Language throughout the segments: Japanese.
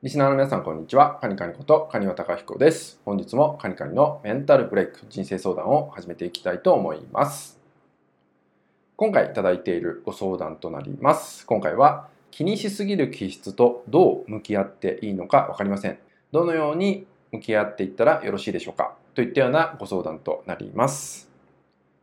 リスナーの皆さん、こんにちは。カニカニこと、カニワタカヒコです。本日もカニカニのメンタルブレイク、人生相談を始めていきたいと思います。今回いただいているご相談となります。今回は、気にしすぎる気質とどう向き合っていいのかわかりません。どのように向き合っていったらよろしいでしょうか？といったようなご相談となります。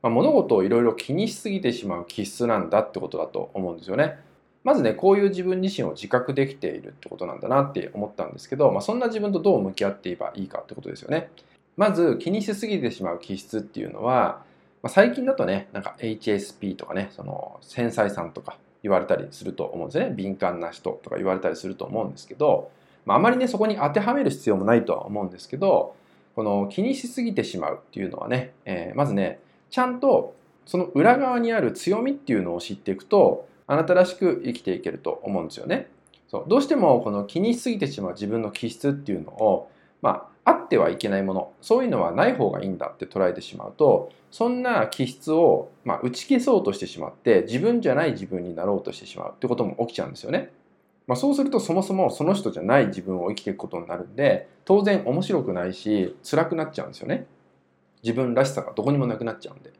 まあ、物事をいろいろ気にしすぎてしまう気質なんだってことだと思うんですよね。まずね、こういう自分自身を自覚できているってことなんだなって思ったんですけど、まあ、そんな自分とどう向き合っていけばいいかってことですよね。まず気にしすぎてしまう気質っていうのは、まあ、最近だとね、なんか HSP とかね、その繊細さんとか言われたりすると思うんですね。敏感な人とか言われたりすると思うんですけど、まあ、あまりね、そこに当てはめる必要もないとは思うんですけど、この気にしすぎてしまうっていうのはね、えーまずね、ちゃんとその裏側にある強みっていうのを知っていくと、あなたらしく生きていけると思うんですよね。そうどうしてもこの気にしすぎてしまう自分の気質っていうのを、まあ、あってはいけないものそういうのはない方がいいんだって捉えてしまうとそんな気質を、まあ、打ち消そうとしてしまって自分じゃない自分になろうとしてしまうってことも起きちゃうんですよね。まあ、そうするとそもそもその人じゃない自分を生きていくことになるんで当然面白くないし辛くなっちゃうんですよね。自分らしさがどこにもなくなっちゃうんで。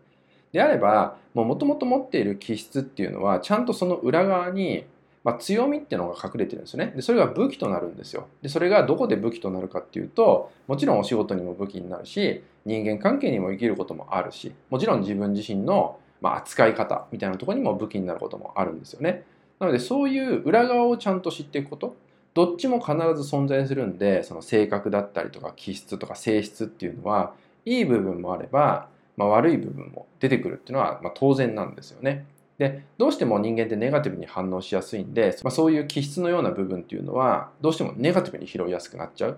であればもともと持っている気質っていうのはちゃんとその裏側に、まあ、強みっていうのが隠れてるんですよね。でそれが武器となるんですよ。でそれがどこで武器となるかっていうともちろんお仕事にも武器になるし人間関係にも生きることもあるしもちろん自分自身の、まあ、扱い方みたいなとこにも武器になることもあるんですよね。なのでそういう裏側をちゃんと知っていくことどっちも必ず存在するんでその性格だったりとか気質とか性質っていうのはいい部分もあればまあ、悪い部分も出てくるっていうのはまあ当然なんですよね。でどうしても人間ってネガティブに反応しやすいんで、まあ、そういう気質のような部分っていうのはどうしてもネガティブに拾いやすくなっちゃう。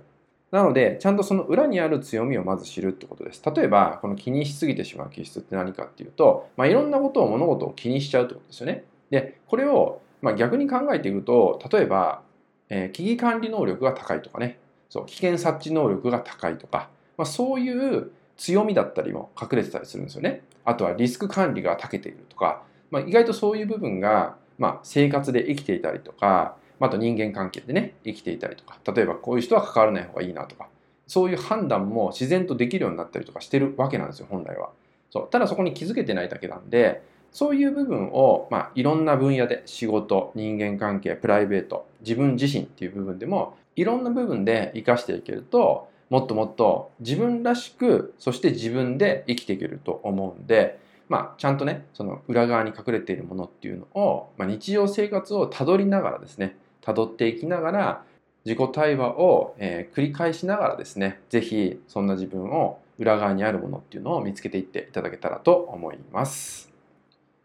なのでちゃんとその裏にある強みをまず知るってことです。例えばこの気にしすぎてしまう気質って何かっていうと、まあ、いろんなことを物事を気にしちゃうってことですよね。でこれをまあ逆に考えていくと例えば、えー、危機管理能力が高いとかねそう危険察知能力が高いとか、まあ、そういう強みだったりも隠れてたりするんですよね。あとはリスク管理が長けているとか、まあ、意外とそういう部分が、まあ、生活で生きていたりとか、あと人間関係でね、生きていたりとか、例えばこういう人は関わらない方がいいなとか、そういう判断も自然とできるようになったりとかしてるわけなんですよ、本来は。そうただそこに気づけてないだけなんで、そういう部分を、まあ、いろんな分野で仕事、人間関係、プライベート、自分自身っていう部分でも、いろんな部分で活かしていけると、もっともっと自分らしくそして自分で生きていけると思うんで、まあ、ちゃんとねその裏側に隠れているものっていうのを、まあ、日常生活をたどりながらですねたどっていきながら自己対話を、えー、繰り返しながらですね是非そんな自分を裏側にあるものっていうのを見つけていっていただけたらと思います。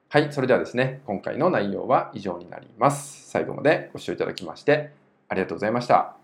はい、それではですね今回の内容は以上になります。最後までご視聴いただきましてありがとうございました。